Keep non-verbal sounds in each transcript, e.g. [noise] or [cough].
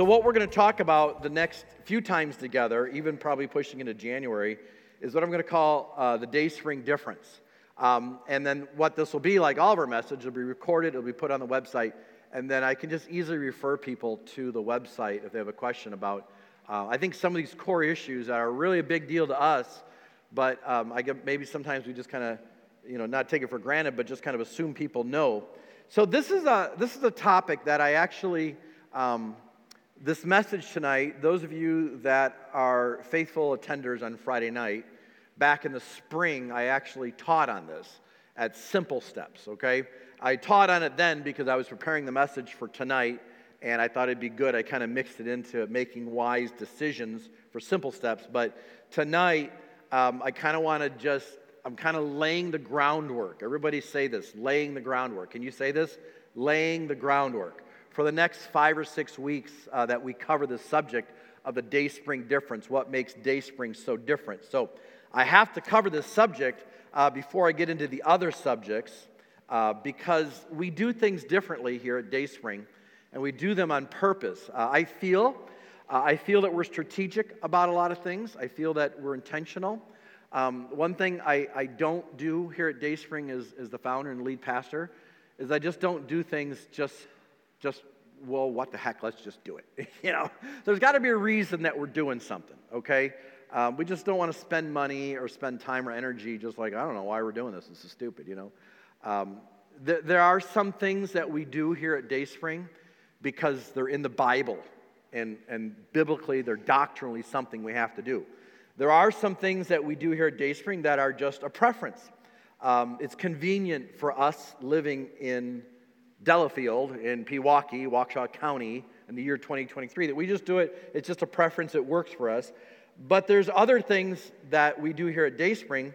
So, what we're going to talk about the next few times together, even probably pushing into January, is what I'm going to call uh, the Dayspring difference. Um, and then, what this will be like all of our message will be recorded, it'll be put on the website, and then I can just easily refer people to the website if they have a question about. Uh, I think some of these core issues are really a big deal to us, but um, I get maybe sometimes we just kind of, you know, not take it for granted, but just kind of assume people know. So this is a this is a topic that I actually. Um, this message tonight, those of you that are faithful attenders on Friday night, back in the spring, I actually taught on this at Simple Steps, okay? I taught on it then because I was preparing the message for tonight, and I thought it'd be good. I kind of mixed it into making wise decisions for Simple Steps. But tonight, um, I kind of want to just, I'm kind of laying the groundwork. Everybody say this laying the groundwork. Can you say this? Laying the groundwork for the next five or six weeks uh, that we cover the subject of the Dayspring difference, what makes Dayspring so different. So I have to cover this subject uh, before I get into the other subjects uh, because we do things differently here at Dayspring and we do them on purpose. Uh, I feel. Uh, I feel that we're strategic about a lot of things. I feel that we're intentional. Um, one thing I, I don't do here at Dayspring as, as the founder and lead pastor is I just don't do things just just, well, what the heck, let's just do it. [laughs] you know, there's got to be a reason that we're doing something, okay? Um, we just don't want to spend money or spend time or energy just like, I don't know why we're doing this. This is stupid, you know? Um, th- there are some things that we do here at Dayspring because they're in the Bible and, and biblically they're doctrinally something we have to do. There are some things that we do here at Dayspring that are just a preference. Um, it's convenient for us living in Delafield in Pewaukee, Waukesha County in the year 2023 that we just do it. It's just a preference. It works for us. But there's other things that we do here at Dayspring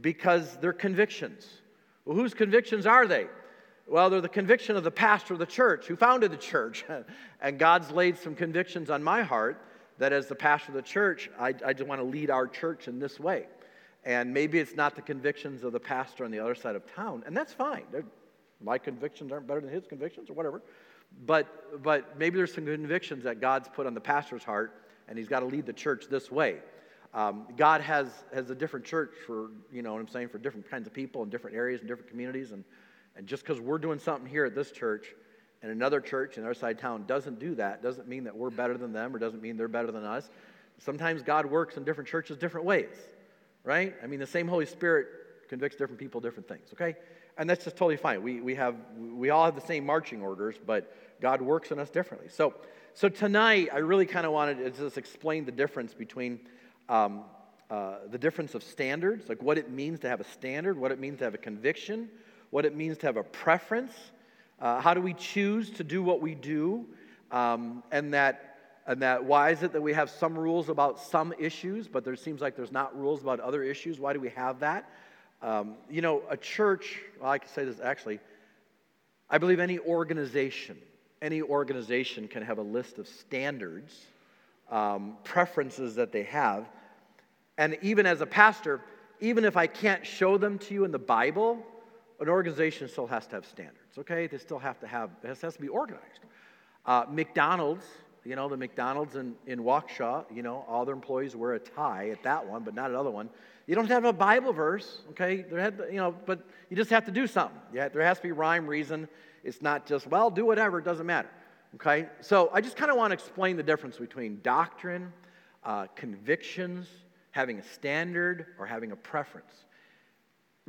because they're convictions. Well, whose convictions are they? Well, they're the conviction of the pastor of the church who founded the church. [laughs] and God's laid some convictions on my heart that as the pastor of the church, I, I just want to lead our church in this way. And maybe it's not the convictions of the pastor on the other side of town, and that's fine. They're, my convictions aren't better than his convictions or whatever. But, but maybe there's some convictions that God's put on the pastor's heart, and he's got to lead the church this way. Um, God has, has a different church for, you know what I'm saying, for different kinds of people in different areas and different communities. And, and just because we're doing something here at this church and another church in our side town doesn't do that, doesn't mean that we're better than them or doesn't mean they're better than us. Sometimes God works in different churches different ways, right? I mean, the same Holy Spirit convicts different people different things, okay? And that's just totally fine. We, we, have, we all have the same marching orders, but God works in us differently. So, so tonight, I really kind of wanted to just explain the difference between um, uh, the difference of standards, like what it means to have a standard, what it means to have a conviction, what it means to have a preference. Uh, how do we choose to do what we do? Um, and that and that why is it that we have some rules about some issues, but there seems like there's not rules about other issues? Why do we have that? Um, you know, a church, well, I can say this actually, I believe any organization, any organization can have a list of standards, um, preferences that they have. And even as a pastor, even if I can't show them to you in the Bible, an organization still has to have standards, okay? They still have to have, it has to be organized. Uh, McDonald's, you know, the McDonald's in, in Waukesha, you know, all their employees wear a tie at that one, but not another one. You don't have a Bible verse, okay? There had, you know, but you just have to do something. Yeah, there has to be rhyme, reason. It's not just, well, do whatever, it doesn't matter. Okay? So I just kind of want to explain the difference between doctrine, uh, convictions, having a standard, or having a preference.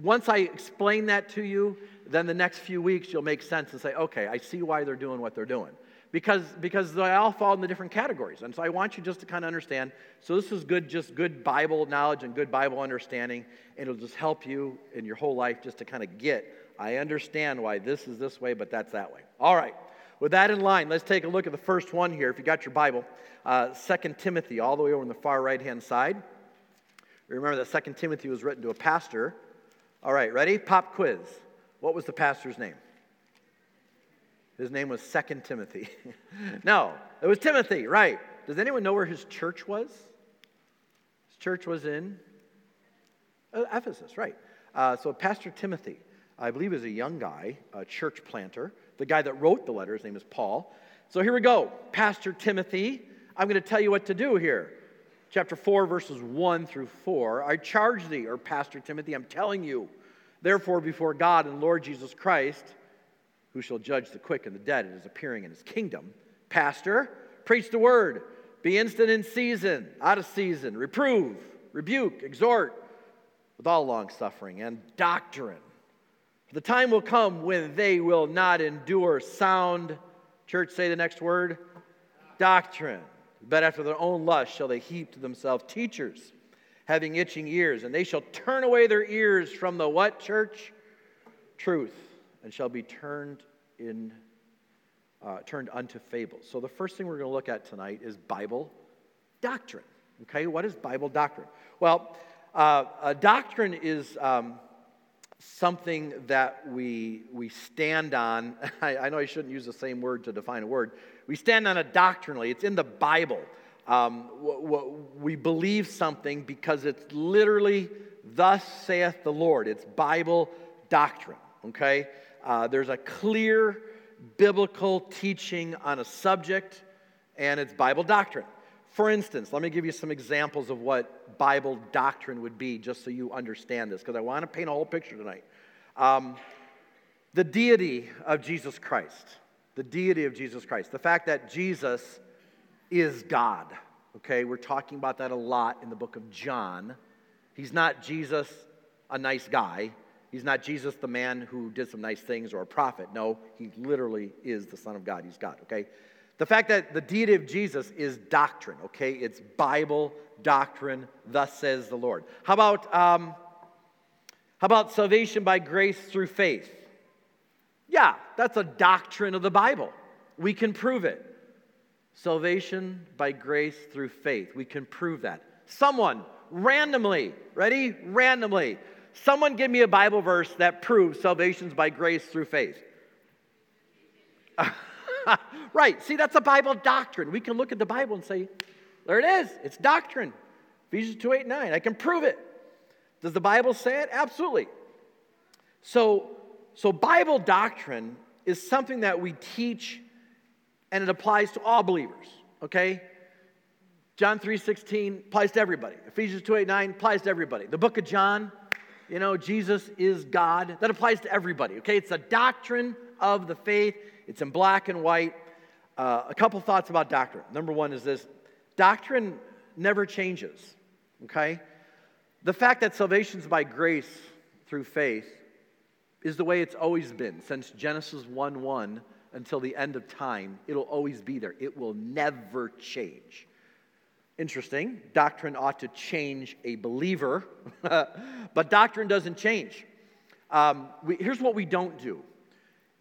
Once I explain that to you, then the next few weeks you'll make sense and say, okay, I see why they're doing what they're doing because, because they all fall in the different categories. And so I want you just to kind of understand. So this is good, just good Bible knowledge and good Bible understanding. And it'll just help you in your whole life just to kind of get, I understand why this is this way, but that's that way. All right. with that in mind, let's take a look at the first one here. If you got your Bible, uh, Timothy, all the way over on the far right hand side. Remember that Second Timothy was written to a pastor. All right, ready? Pop quiz. What was the pastor's name? His name was Second Timothy. [laughs] no, it was Timothy, right. Does anyone know where his church was? His church was in uh, Ephesus, right. Uh, so Pastor Timothy, I believe, is a young guy, a church planter. The guy that wrote the letter, his name is Paul. So here we go. Pastor Timothy, I'm going to tell you what to do here. Chapter 4, verses 1 through 4. I charge thee, or Pastor Timothy, I'm telling you, therefore, before God and Lord Jesus Christ, who shall judge the quick and the dead and is appearing in his kingdom. Pastor, preach the word. Be instant in season, out of season. Reprove, rebuke, exhort with all long suffering and doctrine. The time will come when they will not endure sound, church, say the next word, doctrine. But after their own lust shall they heap to themselves teachers having itching ears, and they shall turn away their ears from the what, church? Truth, and shall be turned in uh, turned unto fables. So the first thing we're going to look at tonight is Bible doctrine. Okay, what is Bible doctrine? Well, uh, a doctrine is um, something that we, we stand on. [laughs] I, I, know I shouldn't use the same word to define a word. We stand on it doctrinally, it's in the Bible. Um, we believe something because it's literally, thus saith the Lord. It's Bible doctrine, okay? Uh, there's a clear biblical teaching on a subject, and it's Bible doctrine. For instance, let me give you some examples of what Bible doctrine would be, just so you understand this, because I want to paint a whole picture tonight. Um, the deity of Jesus Christ. The deity of Jesus Christ. The fact that Jesus is God. Okay, we're talking about that a lot in the book of John. He's not Jesus, a nice guy. He's not Jesus, the man who did some nice things or a prophet. No, he literally is the Son of God. He's God, okay? The fact that the deity of Jesus is doctrine, okay? It's Bible doctrine, thus says the Lord. How about, um, how about salvation by grace through faith? Yeah, that's a doctrine of the Bible. We can prove it. Salvation by grace through faith. We can prove that. Someone randomly, ready? Randomly. Someone give me a Bible verse that proves salvation's by grace through faith. [laughs] right. See, that's a Bible doctrine. We can look at the Bible and say, there it is. It's doctrine. Ephesians 2 8 9. I can prove it. Does the Bible say it? Absolutely. So, so Bible doctrine is something that we teach and it applies to all believers, okay? John 3:16 applies to everybody. Ephesians 2 8 9 applies to everybody. The book of John, you know, Jesus is God. That applies to everybody, okay? It's a doctrine of the faith. It's in black and white. Uh, a couple thoughts about doctrine. Number one is this doctrine never changes, okay? The fact that salvation is by grace through faith is the way it's always been since Genesis 1 1 until the end of time. It'll always be there, it will never change. Interesting. Doctrine ought to change a believer, [laughs] but doctrine doesn't change. Um, we, here's what we don't do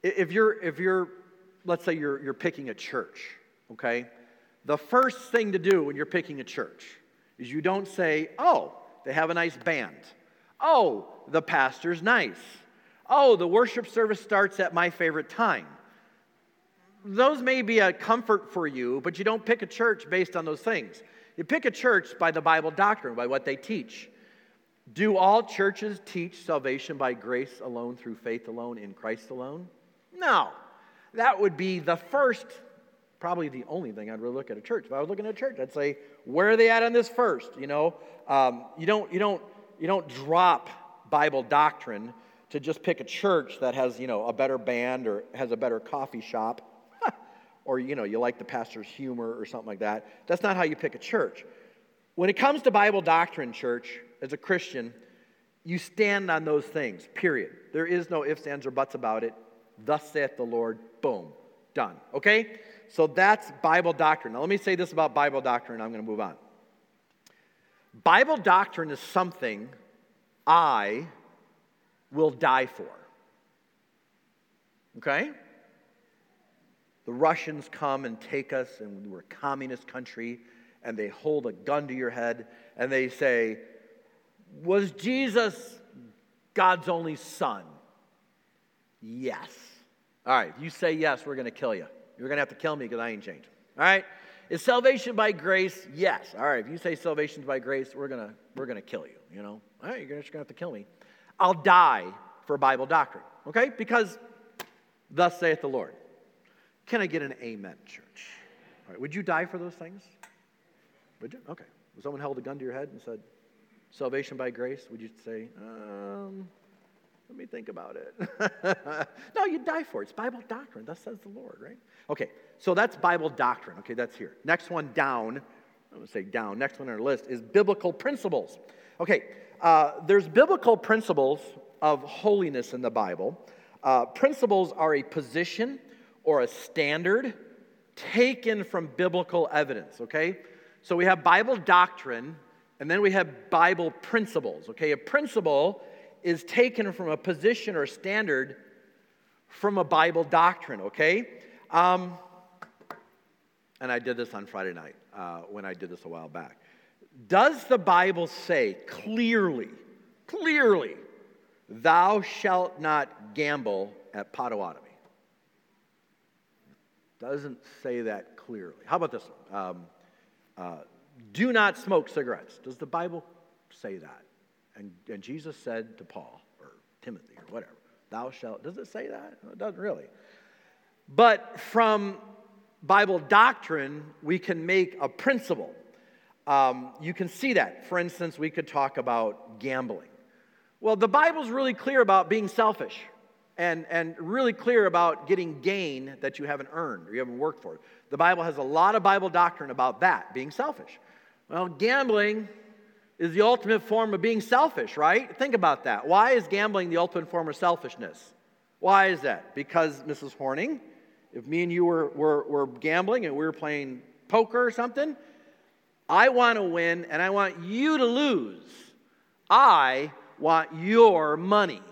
if you're, if you're let's say you're, you're picking a church, okay? The first thing to do when you're picking a church is you don't say, oh, they have a nice band. Oh, the pastor's nice. Oh, the worship service starts at my favorite time. Those may be a comfort for you, but you don't pick a church based on those things. You pick a church by the Bible doctrine, by what they teach. Do all churches teach salvation by grace alone, through faith alone, in Christ alone? No. That would be the first, probably the only thing I'd really look at a church. If I was looking at a church, I'd say, where are they at on this first? You know, um, you don't, you don't, you don't drop Bible doctrine to just pick a church that has, you know, a better band or has a better coffee shop, or you know, you like the pastor's humor or something like that. That's not how you pick a church. When it comes to Bible doctrine, church, as a Christian, you stand on those things, period. There is no ifs, ands, or buts about it. Thus saith the Lord, boom, done. Okay? So that's Bible doctrine. Now, let me say this about Bible doctrine, I'm going to move on. Bible doctrine is something I will die for. Okay? The Russians come and take us, and we're a communist country, and they hold a gun to your head, and they say, Was Jesus God's only son? Yes. All right, you say yes, we're going to kill you. You're going to have to kill me because I ain't changed. All right? Is salvation by grace? Yes. All right, if you say salvation's by grace, we're going to we're going to kill you, you know? All right, you're just going to have to kill me. I'll die for Bible doctrine, okay? Because thus saith the Lord. Can I get an amen, church? All right, would you die for those things? Would you? Okay. If someone held a gun to your head and said, salvation by grace, would you say, um, let me think about it. [laughs] no, you die for it. It's Bible doctrine. Thus says the Lord, right? Okay, so that's Bible doctrine. Okay, that's here. Next one down, I'm going to say down. Next one on our list is biblical principles. Okay, uh, there's biblical principles of holiness in the Bible. Uh, principles are a position or a standard taken from biblical evidence, okay? So we have Bible doctrine and then we have Bible principles, okay? A principle is taken from a position or standard from a Bible doctrine, okay? Um, and I did this on Friday night uh, when I did this a while back. Does the Bible say clearly, clearly, thou shalt not gamble at Potawatomi? Doesn't say that clearly. How about this one? Um, uh, do not smoke cigarettes. Does the Bible say that? And, and Jesus said to Paul or Timothy or whatever, Thou shalt. Does it say that? No, it doesn't really. But from Bible doctrine, we can make a principle. Um, you can see that. For instance, we could talk about gambling. Well, the Bible's really clear about being selfish and, and really clear about getting gain that you haven't earned or you haven't worked for. The Bible has a lot of Bible doctrine about that, being selfish. Well, gambling is the ultimate form of being selfish, right? Think about that. Why is gambling the ultimate form of selfishness? Why is that? Because, Mrs. Horning, if me and you were, were, were gambling and we were playing poker or something, I want to win and I want you to lose. I want your money.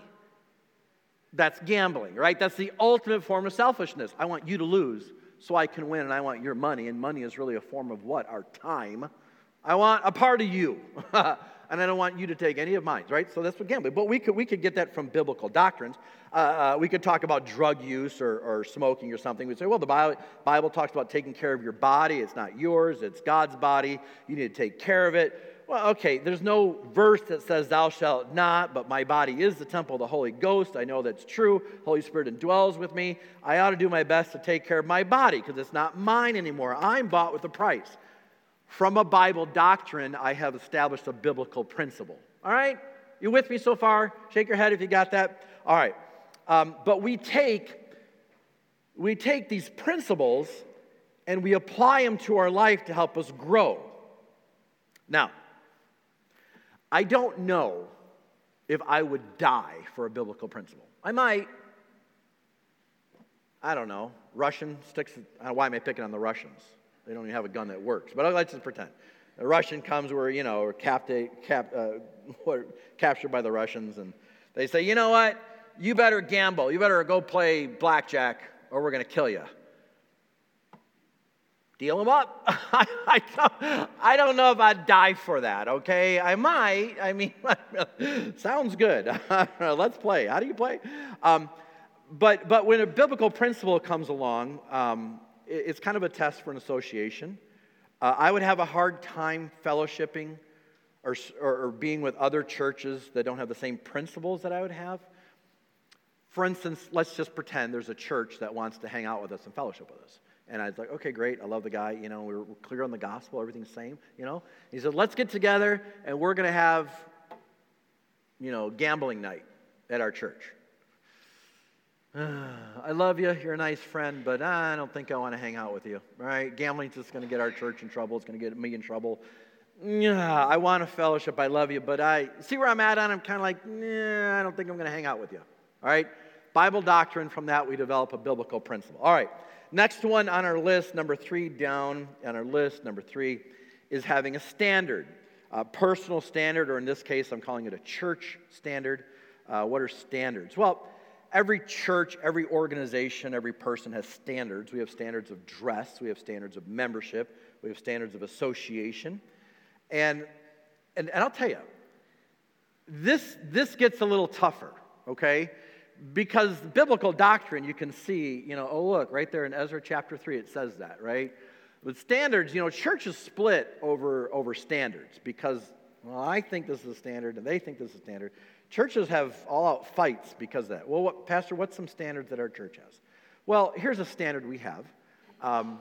That's gambling, right? That's the ultimate form of selfishness. I want you to lose so I can win and I want your money. And money is really a form of what? Our time I want a part of you. [laughs] and I don't want you to take any of mine, right? So that's what gambling. But we could, we could get that from biblical doctrines. Uh, uh, we could talk about drug use or, or smoking or something. We'd say, well, the Bible, Bible talks about taking care of your body. It's not yours, it's God's body. You need to take care of it. Well, okay, there's no verse that says, Thou shalt not, but my body is the temple of the Holy Ghost. I know that's true. Holy Spirit indwells with me. I ought to do my best to take care of my body because it's not mine anymore. I'm bought with a price. From a Bible doctrine, I have established a biblical principle. All right? You with me so far? Shake your head if you got that. All right. Um, but we take we take these principles and we apply them to our life to help us grow. Now, I don't know if I would die for a biblical principle. I might. I don't know. Russian sticks. Why am I picking on the Russians? They don't even have a gun that works. But let's just pretend. A Russian comes where, you know, cap, cap, uh, [laughs] captured by the Russians, and they say, you know what? You better gamble. You better go play blackjack, or we're going to kill you. Deal them up. [laughs] I, don't, I don't know if I'd die for that, okay? I might. I mean, [laughs] sounds good. [laughs] Let's play. How do you play? Um, but, but when a biblical principle comes along, um, it's kind of a test for an association. Uh, I would have a hard time fellowshipping or, or, or, being with other churches that don't have the same principles that I would have. For instance, let's just pretend there's a church that wants to hang out with us and fellowship with us. And I was like, okay, great. I love the guy. You know, we're, we're clear on the gospel. Everything's the same. You know, he said, let's get together and we're going to have, you know, gambling night at our church. [sighs] I love you. You're a nice friend, but I don't think I want to hang out with you. All right? Gambling's just going to get our church in trouble. It's going to get me in trouble. Yeah, I want a fellowship. I love you, but I see where I'm at on. I'm kind of like, nah, I don't think I'm going to hang out with you. All right? Bible doctrine. From that, we develop a biblical principle. All right. Next one on our list, number three down on our list, number three, is having a standard, a personal standard, or in this case, I'm calling it a church standard. Uh, what are standards? Well, every church, every organization, every person has standards. We have standards of dress, we have standards of membership, we have standards of association. And, and, and I'll tell you, this, this gets a little tougher, okay? Because biblical doctrine, you can see, you know, oh, look, right there in Ezra chapter 3, it says that, right? With standards, you know, churches split over, over standards because, well, I think this is a standard and they think this is a standard. Churches have all out fights because of that. Well, what, Pastor, what's some standards that our church has? Well, here's a standard we have um,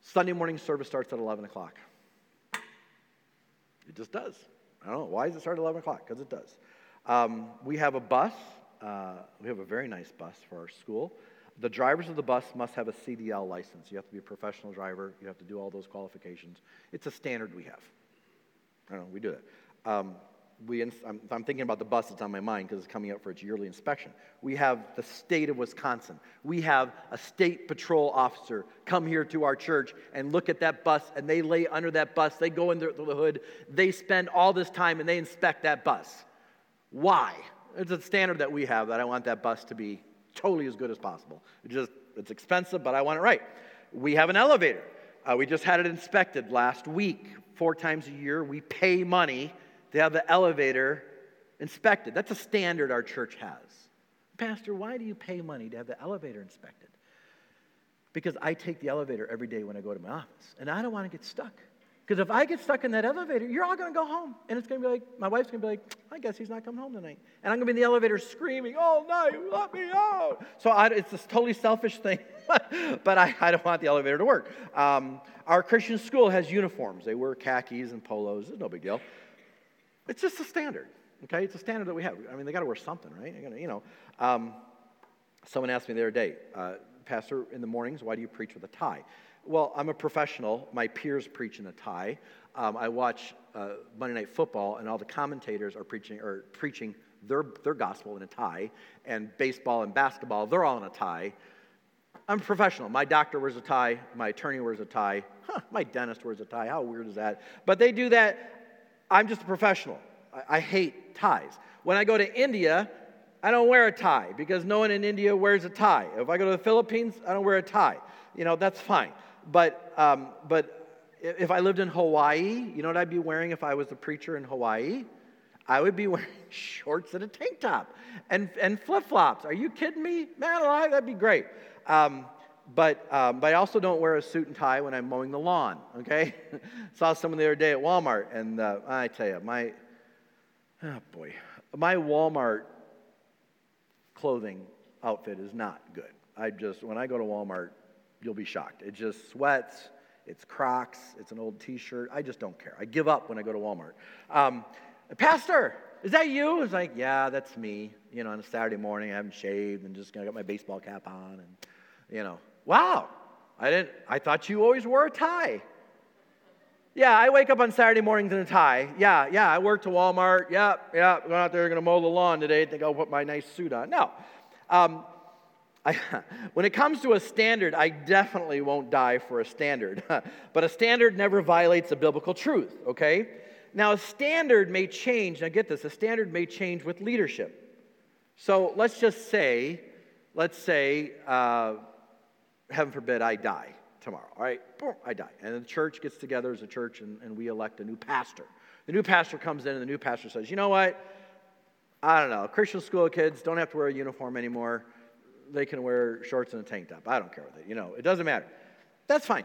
Sunday morning service starts at 11 o'clock. It just does. I don't know. Why does it start at 11 o'clock? Because it does. Um, we have a bus. Uh, we have a very nice bus for our school. The drivers of the bus must have a CDL license. You have to be a professional driver. You have to do all those qualifications. It's a standard we have. I don't know. We do it. Um, we, I'm, I'm, thinking about the bus that's on my mind because it's coming up for its yearly inspection. We have the state of Wisconsin. We have a state patrol officer come here to our church and look at that bus, and they lay under that bus. They go into the hood. They spend all this time and they inspect that bus. Why? It's a standard that we have that I want that bus to be totally as good as possible. It just it's expensive, but I want it right. We have an elevator. Uh, we just had it inspected last week. Four times a year, we pay money to have the elevator inspected. That's a standard our church has. Pastor, why do you pay money to have the elevator inspected? Because I take the elevator every day when I go to my office, and I don't want to get stuck. Because if I get stuck in that elevator, you're all going to go home. And it's going to be like, my wife's going to be like, I guess he's not coming home tonight. And I'm going to be in the elevator screaming, all night, let me out. So I, it's this totally selfish thing, [laughs] but I, I, don't want the elevator to work. Um, our Christian school has uniforms. They wear khakis and polos. It's no big deal. It's just a standard, okay? It's a standard that we have. I mean, they got to wear something, right? Gotta, you know, um, someone asked me the other day, uh, Pastor, in the mornings, why do you preach with a tie? Well, I'm a professional. My peers preach in a tie. Um, I watch uh, Monday Night Football, and all the commentators are preaching or preaching their, their gospel in a tie. And baseball and basketball, they're all in a tie. I'm a professional. My doctor wears a tie. My attorney wears a tie. Huh, my dentist wears a tie. How weird is that? But they do that I'm just a professional. I, I hate ties. When I go to India, I don't wear a tie because no one in India wears a tie. If I go to the Philippines, I don't wear a tie. You know, that's fine. But, um, but if I lived in Hawaii, you know what I'd be wearing if I was a preacher in Hawaii? I would be [laughs] wearing shorts and a tank top and, and flip flops. Are you kidding me? Man alive, that'd be great. Um, but, um, but I also don't wear a suit and tie when I'm mowing the lawn, okay? [laughs] Saw someone the other day at Walmart, and uh, I tell you, my, oh boy, my Walmart clothing outfit is not good. I just, when I go to Walmart, you'll be shocked. It just sweats, it's Crocs, it's an old t shirt. I just don't care. I give up when I go to Walmart. Um, Pastor, is that you? It's like, yeah, that's me. You know, on a Saturday morning, I haven't shaved and just got my baseball cap on and, you know, Wow, I didn't I thought you always wore a tie. Yeah, I wake up on Saturday mornings in a tie. Yeah, yeah, I work to Walmart. Yeah, yeah, going out there, going to mow the lawn today. Think I'll put my nice suit on. No. Um, I, [laughs] when it comes to a standard, I definitely won't die for a standard. [laughs] but a standard never violates a biblical truth, okay? Now, a standard may change. Now, get this a standard may change with leadership. So let's just say, let's say, uh, heaven forbid, I die tomorrow, all right? Boom, I die. And the church gets together as a church and, and we elect a new pastor. The new pastor comes in and the new pastor says, you know what? I don't know. Christian school kids don't have to wear a uniform anymore. They can wear shorts and a tank top. I don't care with it. You know, it doesn't matter. That's fine.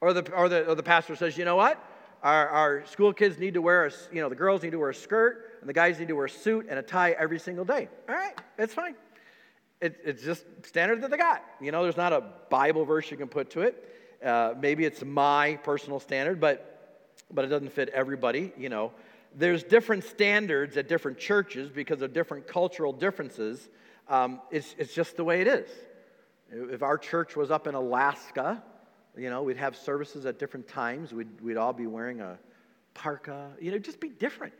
Or the, or the, or the pastor says, you know what? Our, our school kids need to wear a, you know, the girls need to wear a skirt and the guys need to wear a suit and a tie every single day. All right, it's fine. It, it's just standard that they got. You know, there's not a Bible verse you can put to it. Uh, maybe it's my personal standard, but, but it doesn't fit everybody, you know. There's different standards at different churches because of different cultural differences. Um, it's, it's just the way it is. If our church was up in Alaska, you know, we'd have services at different times. We'd, we'd all be wearing a parka. You know, just be different.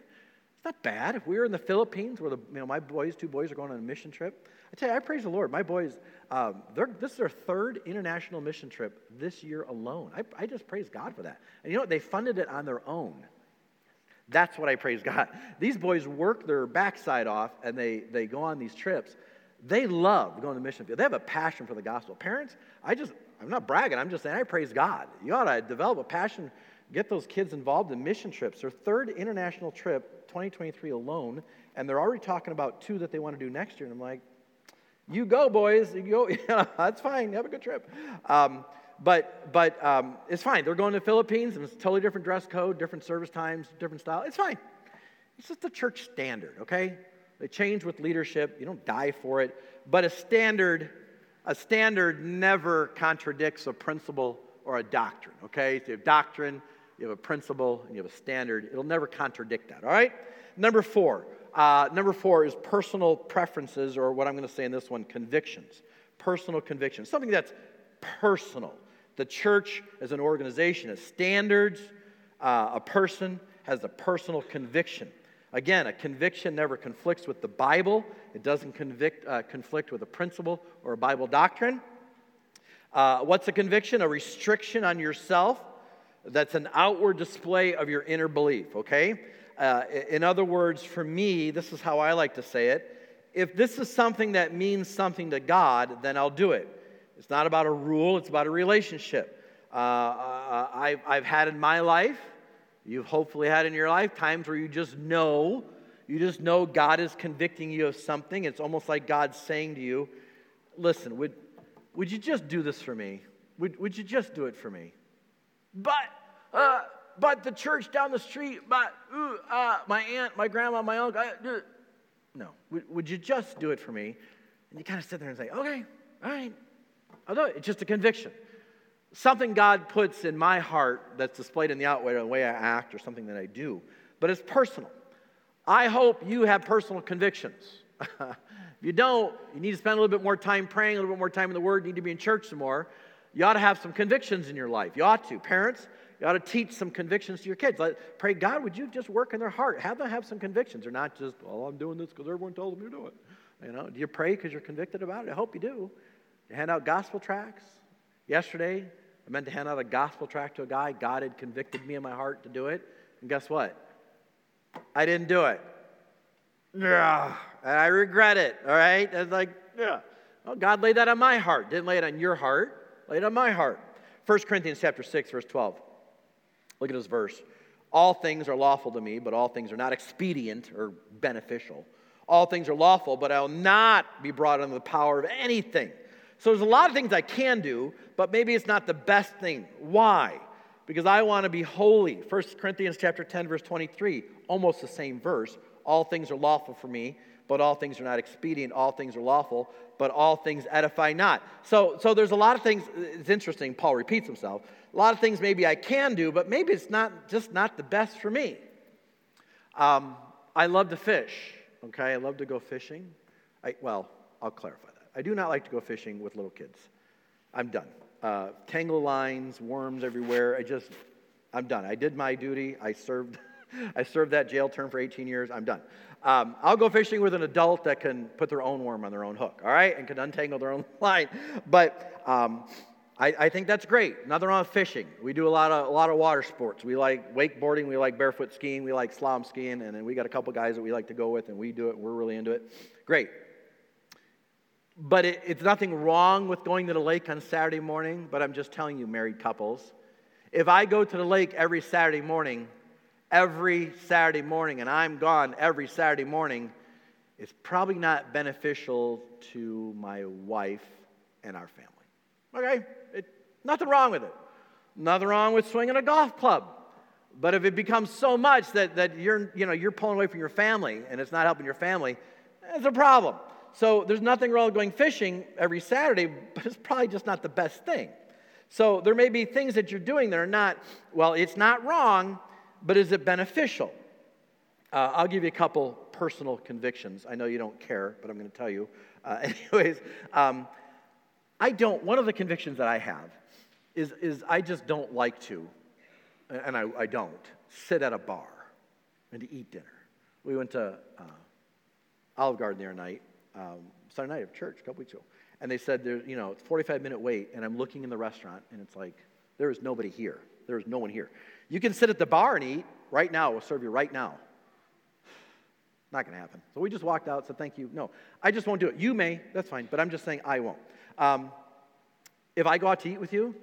It's not bad. If we were in the Philippines, where the, you know, my boys, two boys, are going on a mission trip, I tell you, I praise the Lord. My boys, um, this is their third international mission trip this year alone. I, I just praise God for that. And you know what? They funded it on their own. That's what I praise God. These boys work their backside off and they, they go on these trips. They love going to the mission field. They have a passion for the gospel. Parents, I just, I'm not bragging, I'm just saying I praise God. You ought to develop a passion, get those kids involved in mission trips. Their third international trip, 2023 alone, and they're already talking about two that they want to do next year. And I'm like, you go, boys. You go. [laughs] That's fine. Have a good trip. Um, but but um, it's fine. They're going to the Philippines, and it's totally different dress code, different service times, different style. It's fine. It's just the church standard, okay? They change with leadership. You don't die for it. But a standard, a standard never contradicts a principle or a doctrine, okay? So you have doctrine, you have a principle, and you have a standard. It'll never contradict that, all right? Number four. Uh, number four is personal preferences, or what I'm going to say in this one, convictions. Personal convictions. Something that's personal. The church as an organization has standards. Uh, a person has a personal conviction. Again, a conviction never conflicts with the Bible, it doesn't convict, uh, conflict with a principle or a Bible doctrine. Uh, what's a conviction? A restriction on yourself that's an outward display of your inner belief, okay? Uh, in other words, for me, this is how I like to say it. If this is something that means something to God, then I'll do it. It's not about a rule, it's about a relationship. Uh, uh I've, I've had in my life, you've hopefully had in your life, times where you just know, you just know God is convicting you of something. It's almost like God's saying to you, listen, would, would you just do this for me? Would, would you just do it for me? But, uh, but the church down the street, but ooh, uh, my aunt, my grandma, my uncle. Uh, no, would, would you just do it for me? And you kind of sit there and say, okay, all right, I'll do it. It's just a conviction. Something God puts in my heart that's displayed in the outward, the way I act, or something that I do, but it's personal. I hope you have personal convictions. [laughs] if you don't, you need to spend a little bit more time praying, a little bit more time in the Word, you need to be in church some more. You ought to have some convictions in your life. You ought to. Parents, you ought to teach some convictions to your kids. Pray, God, would you just work in their heart? Have them have some convictions. They're not just, well, I'm doing this because everyone told them to do it. You know, do you pray because you're convicted about it? I hope you do. You hand out gospel tracts. Yesterday, I meant to hand out a gospel tract to a guy. God had convicted me in my heart to do it. And guess what? I didn't do it. Yeah. And I regret it. All right? It's like, yeah. Well, God laid that on my heart. Didn't lay it on your heart. Laid it on my heart. 1 Corinthians chapter 6, verse 12. Look at this verse. All things are lawful to me, but all things are not expedient or beneficial. All things are lawful, but I'll not be brought under the power of anything. So there's a lot of things I can do, but maybe it's not the best thing. Why? Because I want to be holy. 1 Corinthians chapter 10, verse 23, almost the same verse. All things are lawful for me, but all things are not expedient. All things are lawful, but all things edify not. So, so there's a lot of things. It's interesting. Paul repeats himself. A lot of things maybe I can do, but maybe it's not just not the best for me. Um, I love to fish. Okay, I love to go fishing. I, well, I'll clarify. I do not like to go fishing with little kids. I'm done. Uh, tangle lines, worms everywhere. I just, I'm done. I did my duty. I served, [laughs] I served that jail term for 18 years. I'm done. Um, I'll go fishing with an adult that can put their own worm on their own hook, all right, and can untangle their own [laughs] line. But um, I, I, think that's great. Nothing wrong with fishing. We do a lot of a lot of water sports. We like wakeboarding. We like barefoot skiing. We like slalom skiing, and then we got a couple guys that we like to go with, and we do it. We're really into it. Great. But it, it's nothing wrong with going to the lake on Saturday morning. But I'm just telling you, married couples, if I go to the lake every Saturday morning, every Saturday morning, and I'm gone every Saturday morning, it's probably not beneficial to my wife and our family. Okay? It, nothing wrong with it. Nothing wrong with swinging a golf club. But if it becomes so much that, that you're, you know, you're pulling away from your family and it's not helping your family, it's a problem. So there's nothing wrong going fishing every Saturday, but it's probably just not the best thing. So there may be things that you're doing that are not, well, it's not wrong, but is it beneficial? Uh, I'll give you a couple personal convictions. I know you don't care, but I'm going to tell you. Uh, [laughs] anyways, um, I don't, one of the convictions that I have is, is I just don't like to, and I, I don't, sit at a bar and eat dinner. We went to uh, Olive Garden the other night, um, Sunday night of church a couple weeks ago, and they said there's, you know, it's 45 minute wait, and I'm looking in the restaurant, and it's like, there is nobody here. There is no one here. You can sit at the bar and eat right now. We'll serve you right now. Not going to happen. So we just walked out, said, thank you. No, I just won't do it. You may, that's fine, but I'm just saying I won't. Um, if I go out to eat with you,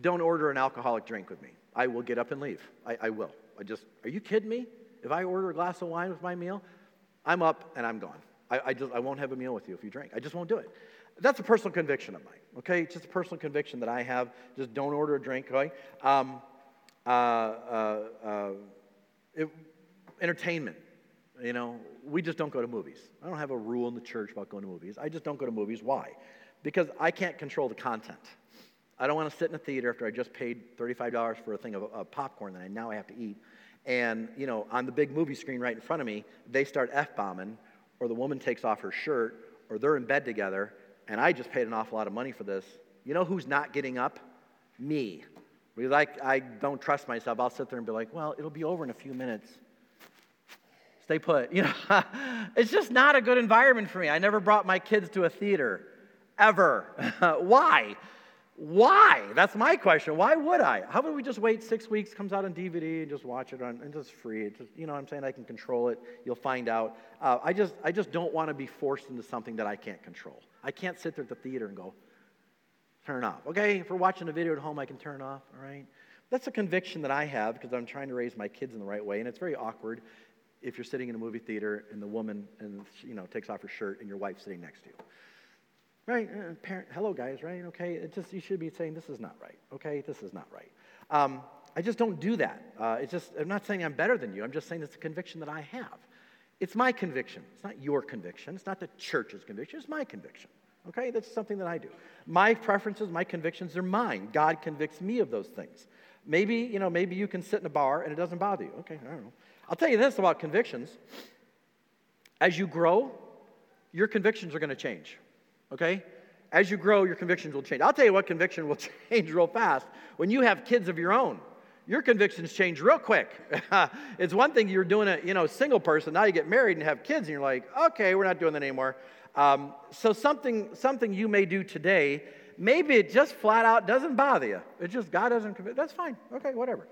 don't order an alcoholic drink with me. I will get up and leave. I, I will. I just, are you kidding me? If I order a glass of wine with my meal, I'm up and I'm gone. I, I, just, I won't have a meal with you if you drink. I just won't do it. That's a personal conviction of mine, okay? It's just a personal conviction that I have. Just don't order a drink, okay? Um, uh, uh, uh, it, entertainment, you know, we just don't go to movies. I don't have a rule in the church about going to movies. I just don't go to movies. Why? Because I can't control the content. I don't want to sit in a theater after I just paid $35 for a thing of, of popcorn that I now I have to eat. And, you know, on the big movie screen right in front of me, they start F bombing, or the woman takes off her shirt, or they're in bed together, and I just paid an awful lot of money for this. You know who's not getting up? Me. Because I, I don't trust myself. I'll sit there and be like, well, it'll be over in a few minutes. Stay put. You know, [laughs] it's just not a good environment for me. I never brought my kids to a theater, ever. [laughs] Why? Why? That's my question. Why would I? How about we just wait six weeks, comes out on DVD, and just watch it on, and just free. It's just, you know what I'm saying? I can control it. You'll find out. Uh, I, just, I just don't want to be forced into something that I can't control. I can't sit there at the theater and go, turn off. Okay, if we're watching a video at home, I can turn off, all right? That's a conviction that I have because I'm trying to raise my kids in the right way, and it's very awkward if you're sitting in a movie theater and the woman and you know takes off her shirt and your wife's sitting next to you. Right? Uh, parent, hello guys, right? Okay, it just you should be saying this is not right. Okay, this is not right. Um, I just don't do that. Uh, it's just I'm not saying I'm better than you. I'm just saying it's a conviction that I have. It's my conviction. It's not your conviction. It's not the church's conviction. It's my conviction. Okay, that's something that I do. My preferences, my convictions are mine. God convicts me of those things. Maybe, you know, maybe you can sit in a bar and it doesn't bother you. Okay, I don't know. I'll tell you this about convictions. As you grow, your convictions are going to change. Okay? As you grow, your convictions will change. I'll tell you what conviction will [laughs] change real fast. When you have kids of your own, your convictions change real quick. [laughs] it's one thing you're doing a you know single person. Now you get married and have kids, and you're like, okay, we're not doing that anymore. Um, so something something you may do today, maybe it just flat out doesn't bother you. It just God doesn't convict. That's fine. Okay, whatever.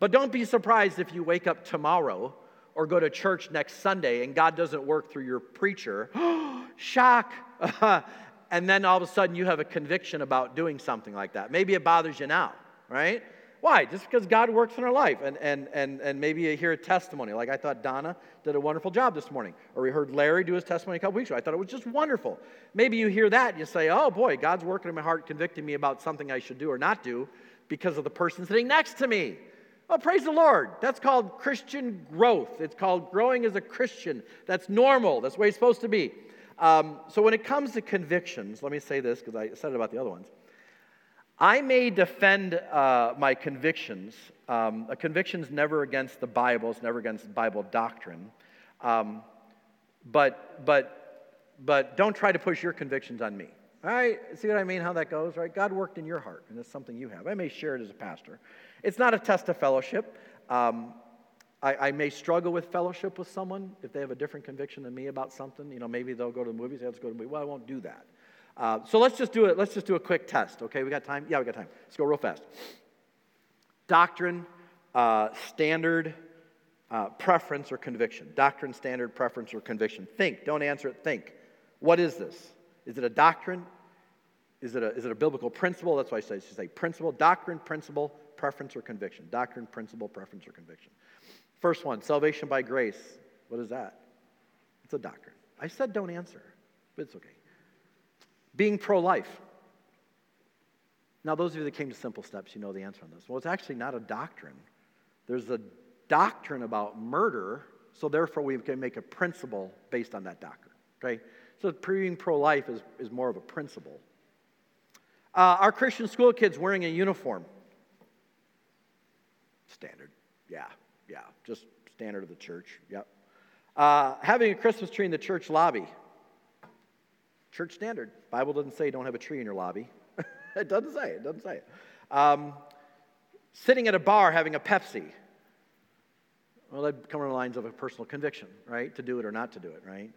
But don't be surprised if you wake up tomorrow or go to church next Sunday and God doesn't work through your preacher. [gasps] Shock. [laughs] and then all of a sudden you have a conviction about doing something like that. Maybe it bothers you now, right? Why? Just because God works in our life. And, and, and, and maybe you hear a testimony. Like I thought Donna did a wonderful job this morning. Or we heard Larry do his testimony a couple weeks ago. I thought it was just wonderful. Maybe you hear that and you say, oh boy, God's working in my heart, convicting me about something I should do or not do because of the person sitting next to me. Oh, praise the Lord. That's called Christian growth. It's called growing as a Christian. That's normal. That's the way it's supposed to be. Um, so when it comes to convictions, let me say this because I said it about the other ones. I may defend uh, my convictions. Um, a conviction's never against the Bible, it's never against Bible doctrine. Um, but, but, but don't try to push your convictions on me. All right, see what I mean? How that goes, right? God worked in your heart, and it's something you have. I may share it as a pastor. It's not a test of fellowship. Um, I, I, may struggle with fellowship with someone if they have a different conviction than me about something. You know, maybe they'll go to the movies. Let's go to the movies. Well, I won't do that. Uh, so let's just do it. Let's just do a quick test. Okay, we got time? Yeah, we got time. Let's go real fast. Doctrine, uh, standard, uh, preference, or conviction. Doctrine, standard, preference, or conviction. Think. Don't answer it. Think. What is this? Is it a doctrine? Is it a, is it a biblical principle? That's why I say, say principle, doctrine, principle, preference, or conviction. Doctrine, principle, preference, or conviction. First one, salvation by grace. What is that? It's a doctrine. I said don't answer, but it's okay. Being pro life. Now, those of you that came to Simple Steps, you know the answer on this. Well, it's actually not a doctrine. There's a doctrine about murder, so therefore we can make a principle based on that doctrine. Okay? So being pro life is, is more of a principle. Uh, our Christian school kids wearing a uniform. Standard. Yeah, yeah. Just standard of the church. Yep. Uh, having a Christmas tree in the church lobby. Church standard. Bible doesn't say don't have a tree in your lobby. [laughs] it doesn't say. It It doesn't say it. Um, sitting at a bar having a Pepsi. Well, that come on the lines of a personal conviction, right? To do it or not to do it, right?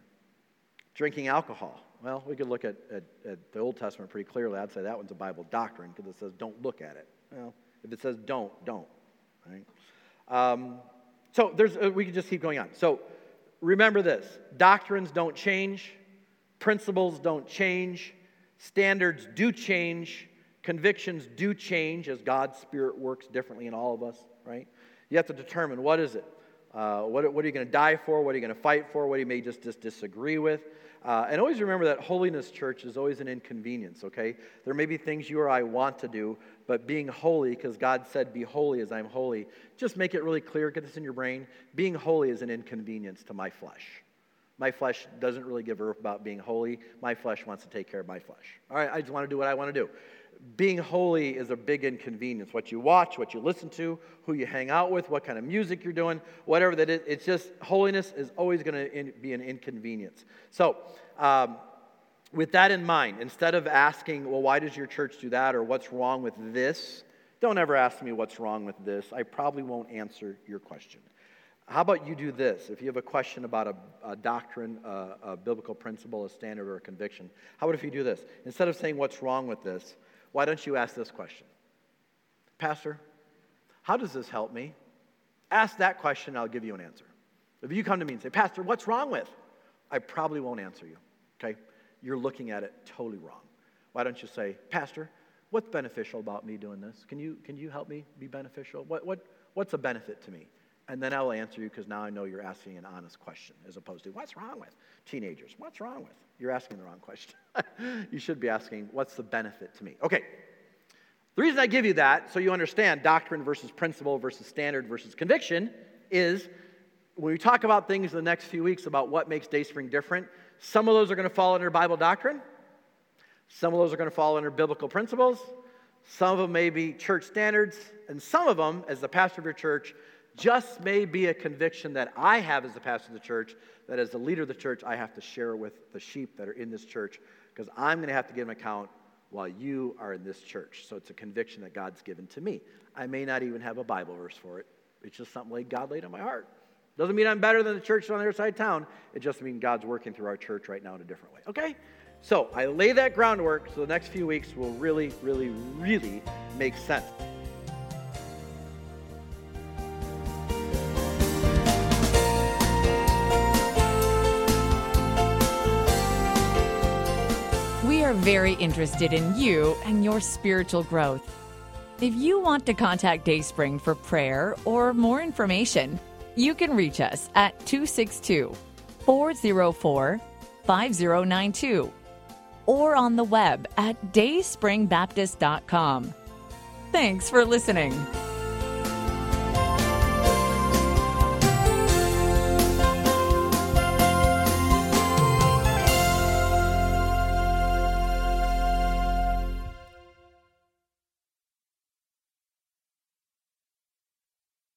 Drinking alcohol. Well, we could look at, at, at, the Old Testament pretty clearly. I'd say that one's a Bible doctrine because it says don't look at it. Well, if it says don't, don't. Right? Um, so there's, uh, we can just keep going on. So remember this doctrines don't change, principles don't change, standards do change, convictions do change as God's Spirit works differently in all of us, right? You have to determine what is it? Uh, what, what, are you going to die for? What are you going to fight for? What you may just, just disagree with? Uh, and always remember that holiness church is always an inconvenience, okay? There may be things you or I want to do, but being holy, because God said, Be holy as I'm holy, just make it really clear, get this in your brain. Being holy is an inconvenience to my flesh. My flesh doesn't really give a about being holy. My flesh wants to take care of my flesh. All right, I just want to do what I want to do being holy is a big inconvenience. What you watch, what you listen to, who you hang out with, what kind of music you're doing, whatever that is. It's just holiness is always going to be an inconvenience. So, um, with that in mind, instead of asking, well, why does your church do that or what's wrong with this, don't ever ask me what's wrong with this. I probably won't answer your question. How about you do this? If you have a question about a, a doctrine, a, a biblical principle, a standard, or a conviction, how about if you do this? Instead of saying what's wrong with this, why don't you ask this question? Pastor, how does this help me? Ask that question, I'll give you an answer. If you come to me and say, Pastor, what's wrong with? I probably won't answer you, okay? You're looking at it totally wrong. Why don't you say, Pastor, what's beneficial about me doing this? Can you, can you help me be beneficial? What, what, what's a benefit to me? And then I'll answer you because now I know you're asking an honest question as opposed to, what's wrong with teenagers? What's wrong with? You're asking the wrong question. [laughs] you should be asking, what's the benefit to me? Okay. The reason I give you that, so you understand doctrine versus principle versus standard versus conviction, is when we talk about things in the next few weeks about what makes Dayspring different, some of those are going to fall under Bible doctrine, some of those are going to fall under biblical principles, some of them may be church standards, and some of them, as the pastor of your church, just may be a conviction that I have as the pastor of the church, that as the leader of the church, I have to share with the sheep that are in this church, because I'm going to have to give an account while you are in this church. So it's a conviction that God's given to me. I may not even have a Bible verse for it. It's just something like God laid on my heart. Doesn't mean I'm better than the church on the other side of town. It just means God's working through our church right now in a different way. Okay? So I lay that groundwork so the next few weeks will really, really, really make sense. Very interested in you and your spiritual growth. If you want to contact Dayspring for prayer or more information, you can reach us at 262 404 5092 or on the web at dayspringbaptist.com. Thanks for listening.